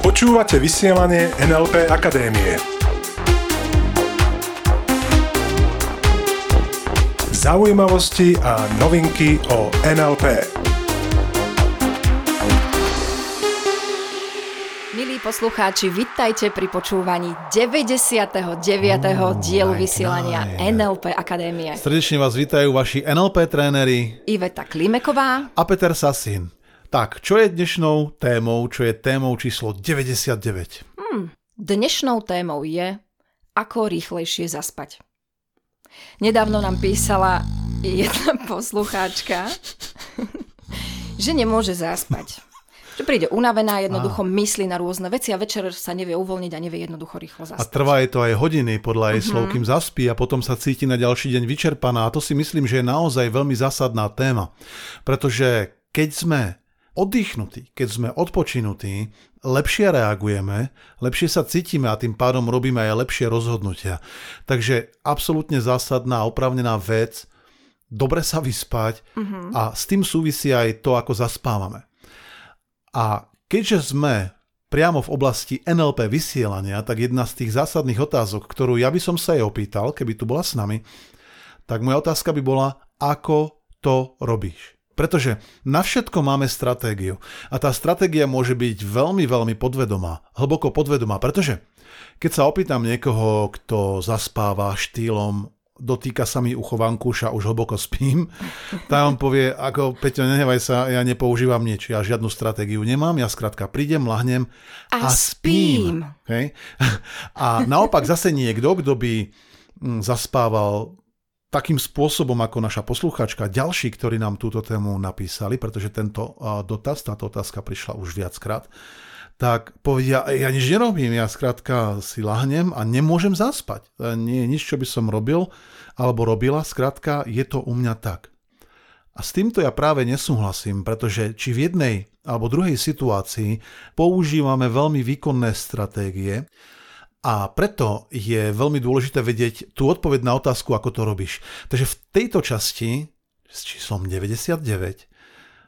Počúvate vysielanie NLP Akadémie. Zaujímavosti a novinky o NLP. Milí poslucháči, vitajte pri počúvaní 99. Oh dielu vysielania God. NLP Akadémie. Srdečne vás vítajú vaši NLP tréneri Iveta Klimeková, a Peter Sasin. Tak, čo je dnešnou témou, čo je témou číslo 99? Dnešnou témou je, ako rýchlejšie zaspať. Nedávno nám písala jedna poslucháčka, že nemôže zaspať. Že príde unavená, jednoducho myslí na rôzne veci a večer sa nevie uvoľniť a nevie jednoducho rýchlo A zaspať. trvá je to aj hodiny podľa jej slov, kým zaspí a potom sa cíti na ďalší deň vyčerpaná. A to si myslím, že je naozaj veľmi zásadná téma. Pretože keď sme oddychnutí, keď sme odpočinutí, lepšie reagujeme, lepšie sa cítime a tým pádom robíme aj lepšie rozhodnutia. Takže absolútne zásadná a opravnená vec, dobre sa vyspať a s tým súvisí aj to, ako zaspávame. A keďže sme priamo v oblasti NLP vysielania, tak jedna z tých zásadných otázok, ktorú ja by som sa jej opýtal, keby tu bola s nami, tak moja otázka by bola, ako to robíš? Pretože na všetko máme stratégiu. A tá stratégia môže byť veľmi, veľmi podvedomá, hlboko podvedomá, pretože keď sa opýtam niekoho, kto zaspáva štýlom dotýka sa mi ucho vankúša, už hlboko spím, tak on povie, ako Peťo, nehevaj sa, ja nepoužívam nič, ja žiadnu stratégiu nemám, ja skrátka prídem, lahnem A a, spím. spím. Okay? A naopak zase niekto, kto by mm, zaspával takým spôsobom ako naša posluchačka, ďalší, ktorí nám túto tému napísali, pretože tento dotaz, táto otázka prišla už viackrát, tak povedia, ja nič nerobím, ja skrátka si lahnem a nemôžem zaspať. E, Nie je nič, čo by som robil alebo robila, skrátka je to u mňa tak. A s týmto ja práve nesúhlasím, pretože či v jednej alebo druhej situácii používame veľmi výkonné stratégie a preto je veľmi dôležité vedieť tú odpoveď na otázku, ako to robíš. Takže v tejto časti s číslom 99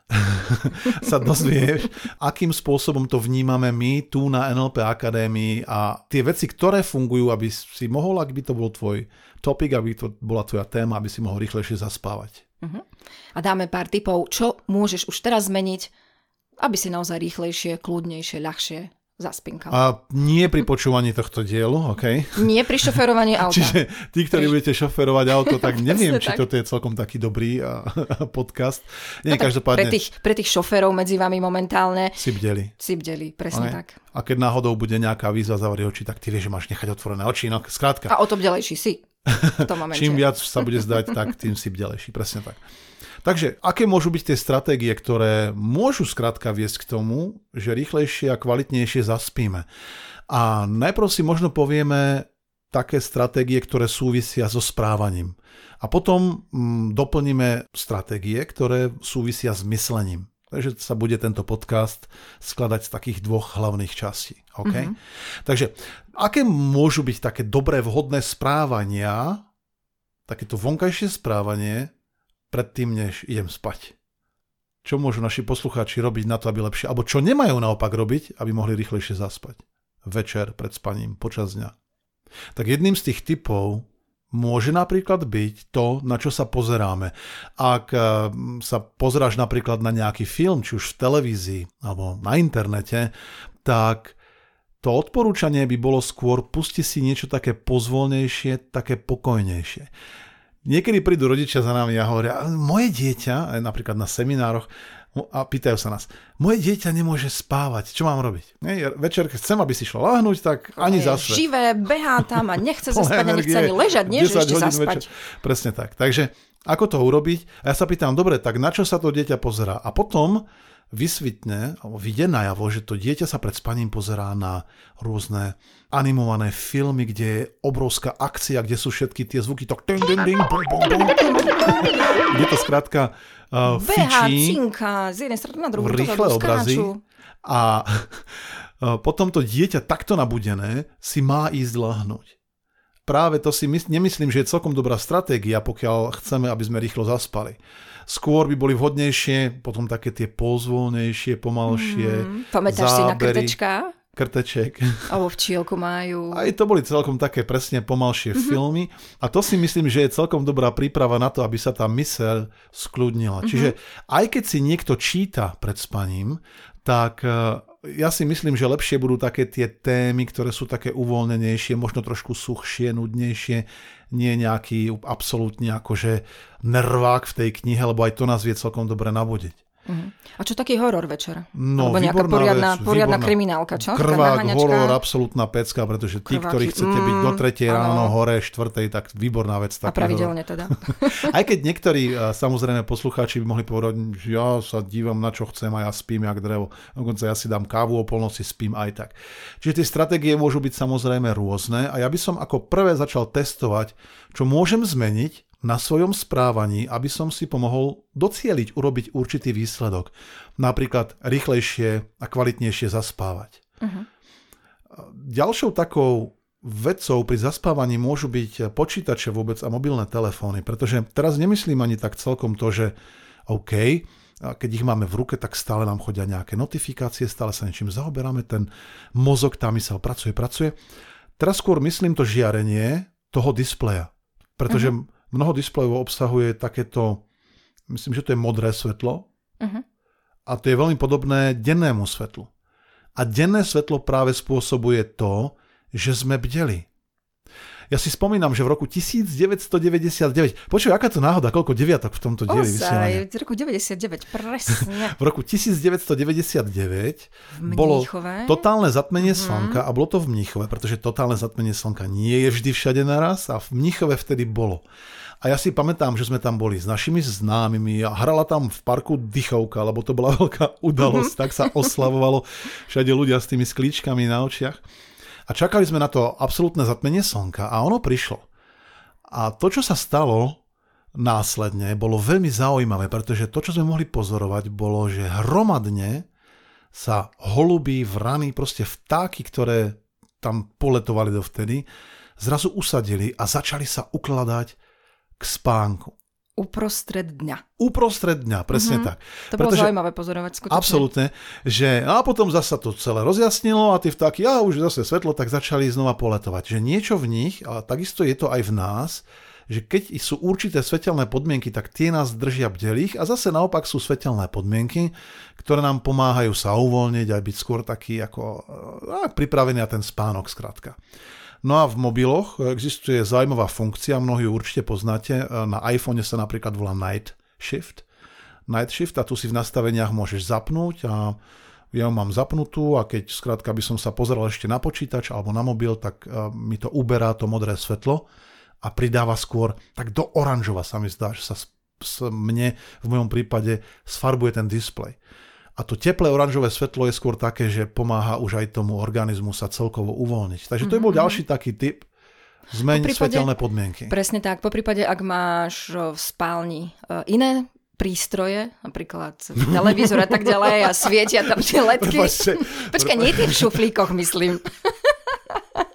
sa dozvieš, akým spôsobom to vnímame my tu na NLP Akadémii a tie veci, ktoré fungujú, aby si mohol, ak by to bol tvoj topik, aby to bola tvoja téma, aby si mohol rýchlejšie zaspávať. A dáme pár tipov, čo môžeš už teraz zmeniť, aby si naozaj rýchlejšie, kľudnejšie, ľahšie zaspinkal. A nie pri počúvaní tohto dielu, OK? Nie pri šoferovaní auta. Čiže tí, ktorí budete šoferovať auto, tak neviem, či tak. toto je celkom taký dobrý a, a podcast. Nie, No tak pre, každopádne tých, pre tých šoférov medzi vami momentálne si bdeli. si bdeli, presne Okay. tak. A keď náhodou bude nejaká výzva zavrie oči, tak ty vieš, že máš nechať otvorené oči. No, skrátka, A o to bdelejší si momente. čím viac sa bude zdať, tak tým si bdelejší. Presne tak. Takže, aké môžu byť tie stratégie, ktoré môžu skrátka viesť k tomu, že rýchlejšie a kvalitnejšie zaspíme? A najprv si možno povieme také stratégie, ktoré súvisia so správaním. A potom mm, doplníme stratégie, ktoré súvisia s myslením. Takže sa bude tento podcast skladať z takých dvoch hlavných častí. Okay? Mm-hmm. Takže aké môžu byť také dobré, vhodné správania, takéto vonkajšie správanie predtým, než idem spať? Čo môžu naši poslucháči robiť na to, aby lepšie, alebo čo nemajú naopak robiť, aby mohli rýchlejšie zaspať? Večer, pred spaním, počas dňa. Tak jedným z tých typov môže napríklad byť to, na čo sa pozeráme. Ak eh, sa pozráš napríklad na nejaký film, či už v televízii alebo na internete, tak to odporúčanie by bolo skôr pusti si niečo také pozvolnejšie, také pokojnejšie. Niekedy prídu rodičia za nami a hovoria, "Ale moje dieťa, napríklad na seminároch, a pýtajú sa nás, moje dieťa nemôže spávať, čo mám robiť? Nie, večer, keď chcem, aby si šla láhnuť, tak ani zase. Živé, behá tam a nechce Plné zaspať a nechce ani ležať, nie že 10 ešte zaspať. večer. Presne tak. Takže ako to urobiť? A ja sa pýtam, dobre, tak na čo sa to dieťa pozerá? A potom vysvitne, alebo vyjde najavo, že to dieťa sa pred spaním pozerá na rôzne animované filmy, kde je obrovská akcia, kde sú všetky tie zvuky, to ding, ding, ding, bum, bum, bum, kde to skrátka uh, fičí cinka, z jednej strany na druhú, rýchle obrazy. a uh, potom to dieťa takto nabudené si má ísť lahnúť. Práve to si mys- nemyslím, že je celkom dobrá stratégia, pokiaľ chceme, aby sme rýchlo zaspali. skôr by boli vhodnejšie, potom také tie pozvolnejšie, pomalšie Mm, pamätáš si na zábery. krtečka? krteček. Alebo včielku majú. Aj to boli celkom také presne pomalšie mm-hmm. filmy a to si myslím, že je celkom dobrá príprava na to, aby sa tá myseľ skľudnila. Mm-hmm. Čiže aj keď si niekto číta pred spaním, tak eh, ja si myslím, že lepšie budú také tie témy, ktoré sú také uvoľnenejšie, možno trošku suchšie, nudnejšie, nie nejaký absolútne akože nervák v tej knihe, lebo aj to nás vie celkom dobre navodiť. Mhm. A čo taký horor večer? No, Alebo nejaká poriadna, vec, poriadna kriminálka, čo? Krvák, horor, absolútna pecka, pretože tí, Krváky, ktorí chcete byť do mm, 3 ráno, áno. hore, 4, tak výborná vec. A pravidelne teda. Aj keď niektorí, samozrejme, poslucháči by mohli povedať, že ja sa dívam na čo chcem a ja spím jak drevo. Dokonca ja si dám kávu o polnoci, spím aj tak. Čiže tie stratégie môžu byť samozrejme rôzne a ja by som ako prvé začal testovať, čo môžem zmeniť na svojom správaní, aby som si pomohol docieliť, urobiť určitý výsledok. Napríklad rýchlejšie a kvalitnejšie zaspávať. Mhm. Ďalšou takou vecou pri zaspávaní môžu byť počítače vôbec a mobilné telefóny, pretože teraz nemyslím ani tak celkom to, že OK, a keď ich máme v ruke, tak stále nám chodia nejaké notifikácie, stále sa niečím zaoberáme, ten mozog, tá mysel pracuje, pracuje. Teraz skôr myslím to žiarenie toho displeja, pretože uh-huh. Mnoho displejov obsahuje takéto, myslím, že to je modré svetlo Mhm. a to je veľmi podobné dennému svetlu. A denné svetlo práve spôsobuje to, že sme bdeli. Ja si spomínam, že v roku 1999, počuj, aká to náhoda, koľko deviatok v tomto dieli vysielania. Z roku 99, presne. V roku 1999 V bolo totálne zatmenie slnka a bolo to v Mníchove, pretože totálne zatmenie slnka nie je vždy všade naraz a v Mníchove vtedy bolo. A ja si pamätám, že sme tam boli s našimi známymi a hrala tam v parku dychovka, lebo to bola veľká udalosť, tak sa oslavovalo všade ľudia s tými sklíčkami na očiach. A čakali sme na to absolútne zatmenie slnka a ono prišlo. A to, čo sa stalo následne, bolo veľmi zaujímavé, pretože to, čo sme mohli pozorovať, bolo, že hromadne sa holuby, vrany, proste vtáky, ktoré tam poletovali dovtedy, zrazu usadili a začali sa ukladať k spánku. Uprostred dňa. Uprostred dňa, presne Mhm. tak. To bolo Pretože- zaujímavé pozorovať skutočne. Absolútne, že a potom zasa to celé rozjasnilo a tie vtáky, a už zase svetlo, tak začali znova poletovať. Že niečo v nich, a takisto je to aj v nás, že keď sú určité svetelné podmienky, tak tie nás držia bdelých a zase naopak sú svetelné podmienky, ktoré nám pomáhajú sa uvoľniť a byť skôr taký ako a, pripravený na ten spánok skrátka. No a v mobiloch existuje zaujímavá funkcia, mnohí ju určite poznáte, na iPhone sa napríklad volá Night Shift. Night Shift a tu si v nastaveniach môžeš zapnúť a ja ju mám zapnutú a keď skrátka by som sa pozeral ešte na počítač alebo na mobil, tak eh, mi to uberá to modré svetlo a pridáva skôr tak do oranžova sa mi zdá, že sa mne v mojom prípade sfarbuje ten displej. A to teplé oranžové svetlo je skôr také, že pomáha už aj tomu organizmu sa celkovo uvoľniť. Takže to je bol ďalší taký typ. Zmeň Po prípade- svetelné podmienky. Presne tak. Po prípade, ak máš o, v spálni e, iné prístroje, napríklad televízor a tak ďalej a svietia tam tie ledky. Prepačte, Počkaj, nie tie v šuflíkoch, myslím.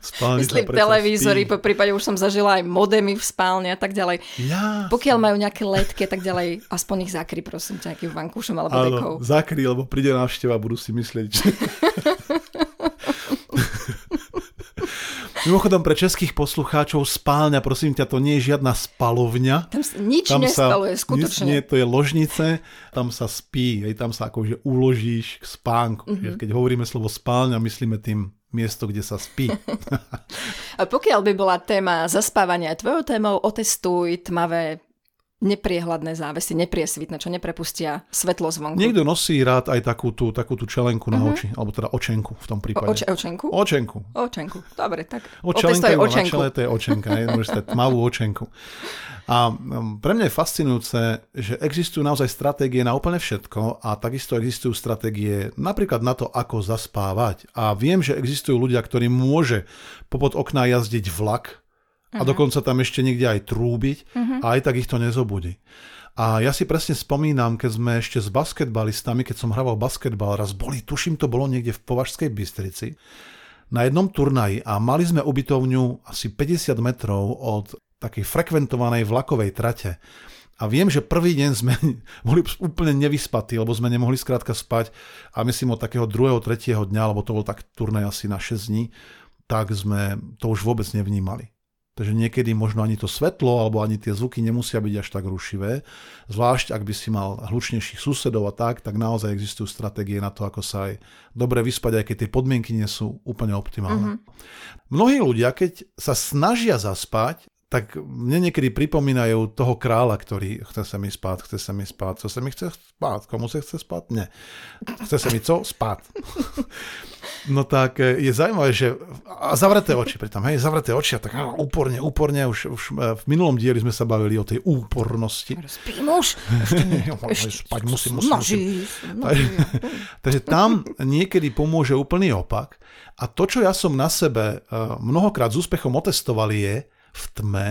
spálni Myslím televízory, po prípade už som zažila aj modemy v spálni a tak ďalej. Ja, Pokiaľ majú nejaké ledky a tak ďalej, aspoň ich zakry, prosím ťa, nejakým vankúšom alebo dekou. Áno, zakry, lebo príde návšteva a budú si myslieť. Mimochodom, pre českých poslucháčov spálňa, prosím ťa, to nie je žiadna spalovňa. Tam nič Tam sa, nespaluje, skutočne. Nie, to je ložnice, tam sa spí, hej, tam sa akože uložíš k spánku. Mhm. Mm-hmm. Keď hovoríme slovo spálňa, myslíme tým miesto, kde sa spí. A pokiaľ by bola téma zaspávania tvojou témou, otestuj tmavé nepriehľadné závesy, nepriesvitné, čo neprepustia svetlo zvonku. Niekto nosí rád aj takú tú, takú tú čelenku na oči, alebo teda očenku v tom O, prípade. oče, očenku? Očenku. Očenku. Dobre, tak O čelenka otestuj iba na očenku. čele, to je očenka, môžeš dať tmavú očenku. A pre mňa je fascinujúce, že existujú naozaj stratégie na úplne všetko a takisto existujú stratégie napríklad na to, ako zaspávať. A viem, že existujú ľudia, ktorí môže popod okna jazdiť vlak a dokonca tam ešte niekde aj trúbiť a aj tak ich to nezobudí. A ja si presne spomínam, keď sme ešte s basketbalistami, keď som hraval basketbal, raz boli, tuším, to bolo niekde v Považskej Bystrici, na jednom turnaji a mali sme ubytovňu asi 50 metrov od takej frekventovanej vlakovej trate. A viem, že prvý deň sme boli úplne nevyspatí, lebo sme nemohli skrátka spať a myslím od takého druhého, tretieho dňa, lebo to bol tak turnej asi na 6 dní, tak sme to už vôbec nevnímali. Takže niekedy možno ani to svetlo alebo ani tie zvuky nemusia byť až tak rušivé. Zvlášť ak by si mal hlučnejších susedov a tak, tak naozaj existujú stratégie na to, ako sa aj dobre vyspať, aj keď tie podmienky nie sú úplne optimálne. Mm-hmm. Mnohí ľudia, keď sa snažia zaspať, tak mne niekedy pripomínajú toho kráľa, ktorý chce sa mi spať, chce sa mi spať, chce sa mi chce spať, komu sa chce spať? Nie. Chce sa mi co? Spať. No tak e, je zaujímavé, že a zavreté oči pritom, hej, zavreté oči a tak úporne, úporne, už, už e, v minulom dieli sme sa bavili o tej úpornosti. Spím už. Spať musím, musím, musím. Takže tam niekedy pomôže úplný opak a to, čo ja som na sebe e, mnohokrát s úspechom otestoval je, v tme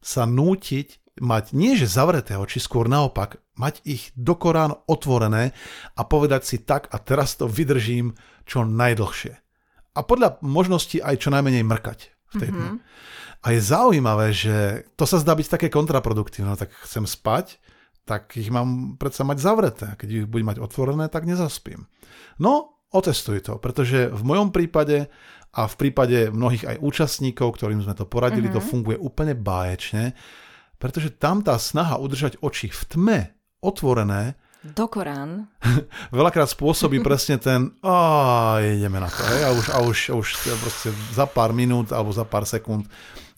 sa nútiť mať nie že zavreté oči, skôr naopak, mať ich do Korán otvorené a povedať si tak a teraz to vydržím čo najdlhšie. A podľa možnosti aj čo najmenej mrkať v tej mm-hmm. A je zaujímavé, že to sa zdá byť také kontraproduktívne. No, tak chcem spať, tak ich mám predsa mať zavreté. Keď ich budem mať otvorené, tak nezaspím. No, otestuj to, pretože v mojom prípade a v prípade mnohých aj účastníkov, ktorým sme to poradili, mm-hmm. to funguje úplne báječne, pretože tam tá snaha udržať oči v tme otvorené do Korán. Veľakrát spôsobí presne ten a ideme na to. A už, a už, a už proste za pár minút alebo za pár sekúnd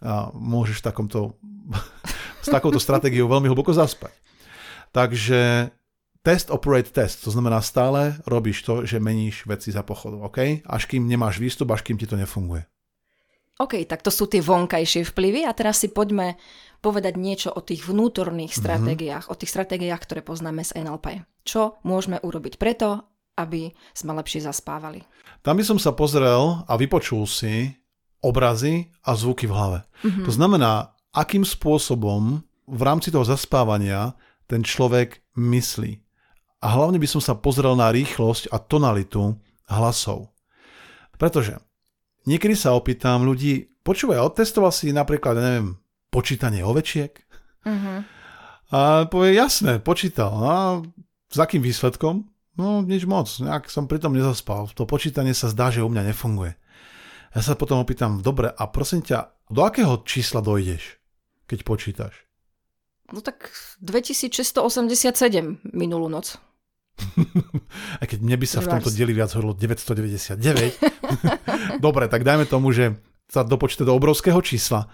a môžeš takomto, s takouto stratégiou veľmi hlboko zaspať. Takže test, operate, test. To znamená stále robíš to, že meníš veci za pochodu. OK? Až kým nemáš výstup, až kým ti to nefunguje. OK, tak to sú tie vonkajšie vplyvy a teraz si poďme povedať niečo o tých vnútorných mhm. stratégiách, mm-hmm. o tých stratégiách, ktoré poznáme z NLP. Čo môžeme urobiť preto, aby sme lepšie zaspávali? Tam by som sa pozrel a vypočul si obrazy a zvuky v hlave. Mm-hmm. To znamená, akým spôsobom v rámci toho zaspávania ten človek myslí. A hlavne by som sa pozrel na rýchlosť a tonalitu hlasov. Pretože niekedy sa opýtam ľudí, počúvaj, odtestoval si napríklad, neviem, počítanie ovečiek. Uh-huh. A povie, jasné, počítal. A s akým výsledkom? No, nič moc. Nejak som pritom nezaspal. To počítanie sa zdá, že u mňa nefunguje. Ja sa potom opýtam, dobre, a prosím ťa, do akého čísla dojdeš, keď počítaš? No tak 2687 minulú noc. Aj keď mne by sa v tomto dieli viac hovorilo 999. Dobre, tak dajme tomu, že sa dopočte do obrovského čísla.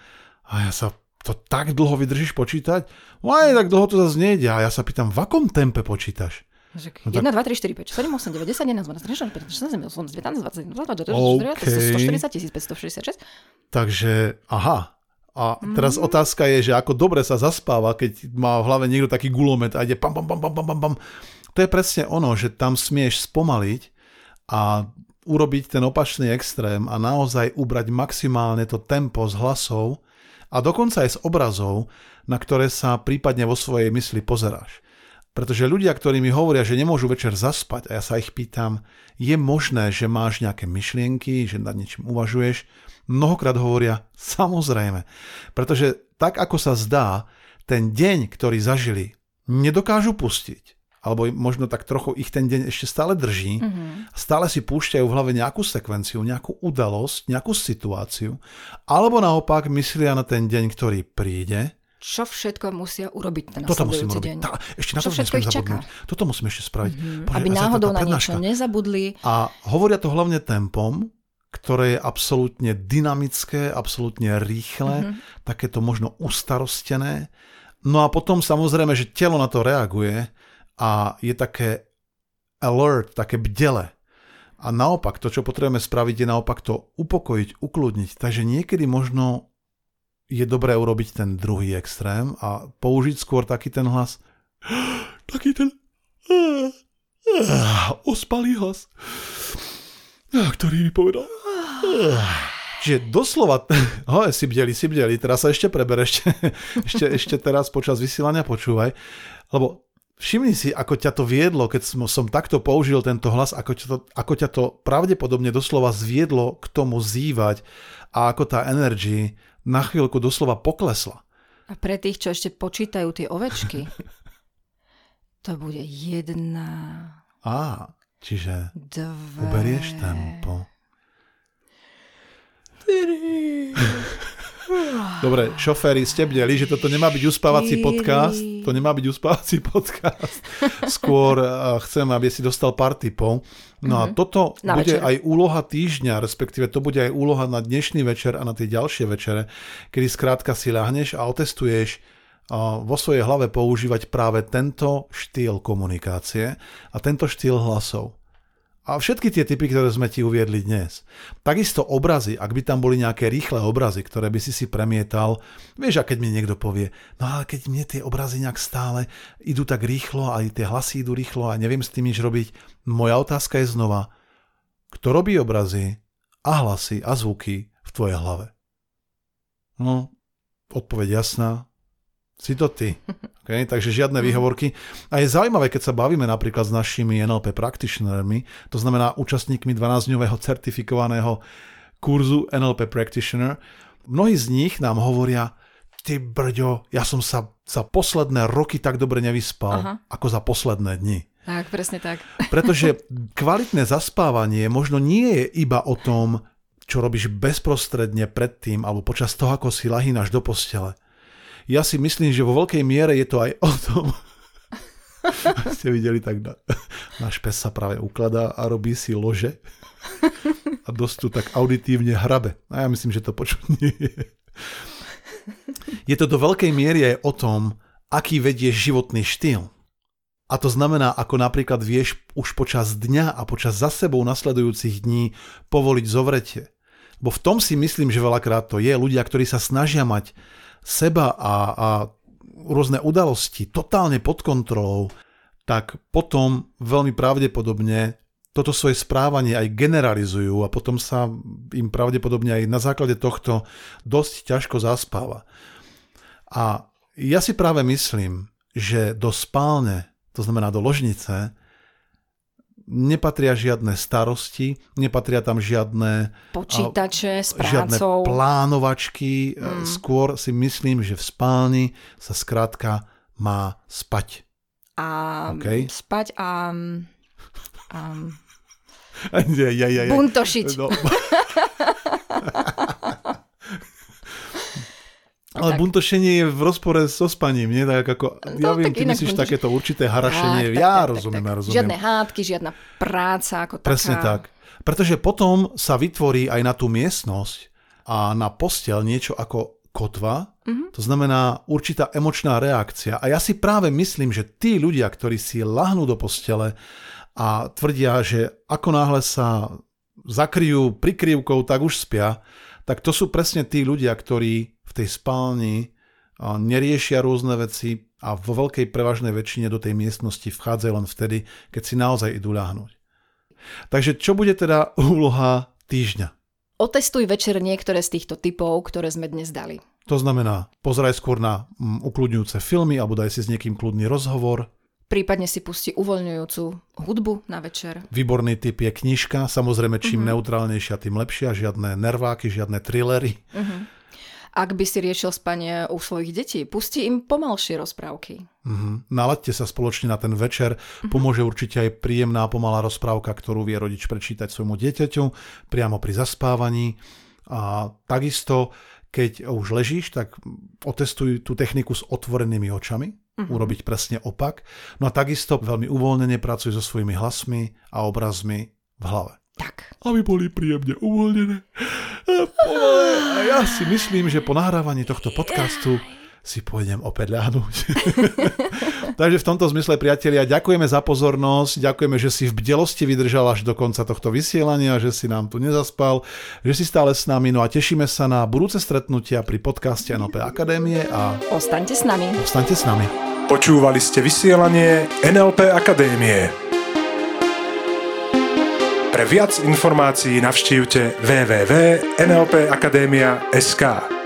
A ja sa to tak dlho vydržíš počítať? No aj tak dlho to zase nejde. A ja sa pýtam, v akom tempe počítaš? 1, 2, 3, 4, 5, 7, 8, 9, 10, 11, 12, 13, 14, 15, 16, 17, 18, 19, 20, 21, 140 566. Takže, aha. A teraz mm. otázka je, že ako dobre sa zaspáva, keď má v hlave niekto taký gulomet a ide pam, pam, pam, pam, pam, pam, pam. To je presne ono, že tam smieš spomaliť a urobiť ten opačný extrém a naozaj ubrať maximálne to tempo z hlasov, a dokonca aj z obrazov, na ktoré sa prípadne vo svojej mysli pozeráš. Pretože ľudia, ktorí mi hovoria, že nemôžu večer zaspať a ja sa ich pýtam, je možné, že máš nejaké myšlienky, že nad niečím uvažuješ, mnohokrát hovoria samozrejme. Pretože tak ako sa zdá, ten deň, ktorý zažili, nedokážu pustiť alebo možno tak trochu ich ten deň ešte stále drží, mm-hmm. stále si púšťajú v hlave nejakú sekvenciu, nejakú udalosť, nejakú situáciu, alebo naopak myslia na ten deň, ktorý príde. Čo všetko musia urobiť ten Toto musím deň? Tá, ešte na to všetko ich čaká. Toto musíme ešte spraviť. Mm-hmm. Aby náhodou na niečo nezabudli. A hovoria to hlavne tempom, ktoré je absolútne dynamické, absolútne rýchle, mm-hmm. takéto možno ustarostené. No a potom samozrejme, že telo na to reaguje a je také alert, také bdele. A naopak, to, čo potrebujeme spraviť, je naopak to upokojiť, ukludniť. Takže niekedy možno je dobré urobiť ten druhý extrém a použiť skôr taký ten hlas, taký ten ospalý hlas, ktorý mi povedal. Čiže doslova, ho, si bdeli, si bdeli, teraz sa ešte preber, ešte, ešte, ešte teraz počas vysielania počúvaj, lebo Všimni si, ako ťa to viedlo, keď som, som takto použil tento hlas, ako ťa, to, ako ťa to pravdepodobne doslova zviedlo k tomu zývať a ako tá energy na chvíľku doslova poklesla. A pre tých, čo ešte počítajú tie ovečky, to bude jedna, Á, čiže dve... uberieš tempo. Dobre, šoféry, ste bdeli, že toto nemá byť uspávací podcast. To nemá byť uspávací podcast. Skôr uh, chcem, aby si dostal pár tipov. No a toto Mhm. Na bude večer. aj úloha týždňa, respektíve to bude aj úloha na dnešný večer a na tie ďalšie večere, kedy skrátka si ľahneš a otestuješ uh, vo svojej hlave používať práve tento štýl komunikácie a tento štýl hlasov. A všetky tie typy, ktoré sme ti uviedli dnes. Takisto obrazy, ak by tam boli nejaké rýchle obrazy, ktoré by si si premietal, vieš, a keď mi niekto povie, no ale keď mne tie obrazy nejak stále idú tak rýchlo aj tie hlasy idú rýchlo a neviem s tým nič robiť, moja otázka je znova, kto robí obrazy a hlasy a zvuky v tvojej hlave? No, odpoveď jasná, si to ty. Okay? Takže žiadne výhovorky. A je zaujímavé, keď sa bavíme napríklad s našimi NLP practitionermi, to znamená účastníkmi 12-dňového certifikovaného kurzu NLP Practitioner, mnohí z nich nám hovoria, ty brďo, ja som sa za posledné roky tak dobre nevyspal, Aha. ako za posledné dni. Tak, presne tak. Pretože kvalitné zaspávanie možno nie je iba o tom, čo robíš bezprostredne predtým alebo počas toho, ako si lahínaš do postele. Ja si myslím, že vo veľkej miere je to aj o tom, ste videli, tak na, náš pes sa práve ukladá a robí si lože a dosť tu tak auditívne hrabe. A ja myslím, že to počuť nie je. Je to do veľkej miery aj o tom, aký vedieš životný štýl. A to znamená, ako napríklad vieš už počas dňa a počas za sebou nasledujúcich dní povoliť zovretie. Bo v tom si myslím, že veľakrát to je. Ľudia, ktorí sa snažia mať seba a, a rôzne udalosti totálne pod kontrolou, tak potom veľmi pravdepodobne toto svoje správanie aj generalizujú a potom sa im pravdepodobne aj na základe tohto dosť ťažko zaspáva. A ja si práve myslím, že do spálne, to znamená do ložnice, nepatria žiadne starosti, nepatria tam žiadne, Počítače s žiadne prácou. plánovačky. Mm. Skôr si myslím, že v spálni sa skrátka má spať. a OK. spať a, a ja, ja, ja. buntošiť. No. Ale Tak. buntošenie je v rozpore so spaním, nie? Tak ako, ja No, viem, ty myslíš buntoš- takéto určité harašenie, Tak, ja tak, rozumiem, tak. ja rozumiem. Žiadne hádky, žiadna práca ako Presne taká. tak. Pretože potom sa vytvorí aj na tú miestnosť a na postel niečo ako kotva, Mhm. to znamená určitá emočná reakcia. A ja si práve myslím, že tí ľudia, ktorí si lahnú do postele a tvrdia, že ako náhle sa zakryjú prikryvkou, tak už spia, tak to sú presne tí ľudia, ktorí v tej spálni neriešia rôzne veci a vo veľkej prevažnej väčšine do tej miestnosti vchádzajú len vtedy, keď si naozaj idú ľahnúť. Takže čo bude teda úloha týždňa? Otestuj večer niektoré z týchto typov, ktoré sme dnes dali. To znamená, pozeraj skôr na mm, ukludňujúce filmy alebo daj si s niekým kľudný rozhovor. Prípadne si pusti uvoľňujúcu hudbu na večer. Výborný typ je knižka, samozrejme čím mm-hmm. neutrálnejšia, tým lepšia, žiadne nerváky, žiadne thrillery. Ak by si riešil spanie u svojich detí, pusti im pomalšie rozprávky. Mhm. Nalaďte sa spoločne na ten večer, pomôže určite aj príjemná pomalá rozprávka, ktorú vie rodič prečítať svojmu dieťaťu priamo pri zaspávaní. A takisto, keď už ležíš, tak otestuj tú techniku s otvorenými očami, urobiť presne opak. No a takisto veľmi uvoľnene pracuj so svojimi hlasmi a obrazmi v hlave. Tak. aby boli príjemne uvoľnené. A ja si myslím, že po nahrávaní tohto podcastu si pôjdem opäť ľahnúť. Takže v tomto zmysle, priatelia, ďakujeme za pozornosť, ďakujeme, že si v bdelosti vydržal až do konca tohto vysielania, že si nám tu nezaspal, že si stále s nami, no a tešíme sa na budúce stretnutia pri podcaste NLP Akadémie a Ostaňte s nami. ostaňte s nami. Počúvali ste vysielanie NLP Akadémie. Pre viac informácií navštívte www.nlpakademia.sk.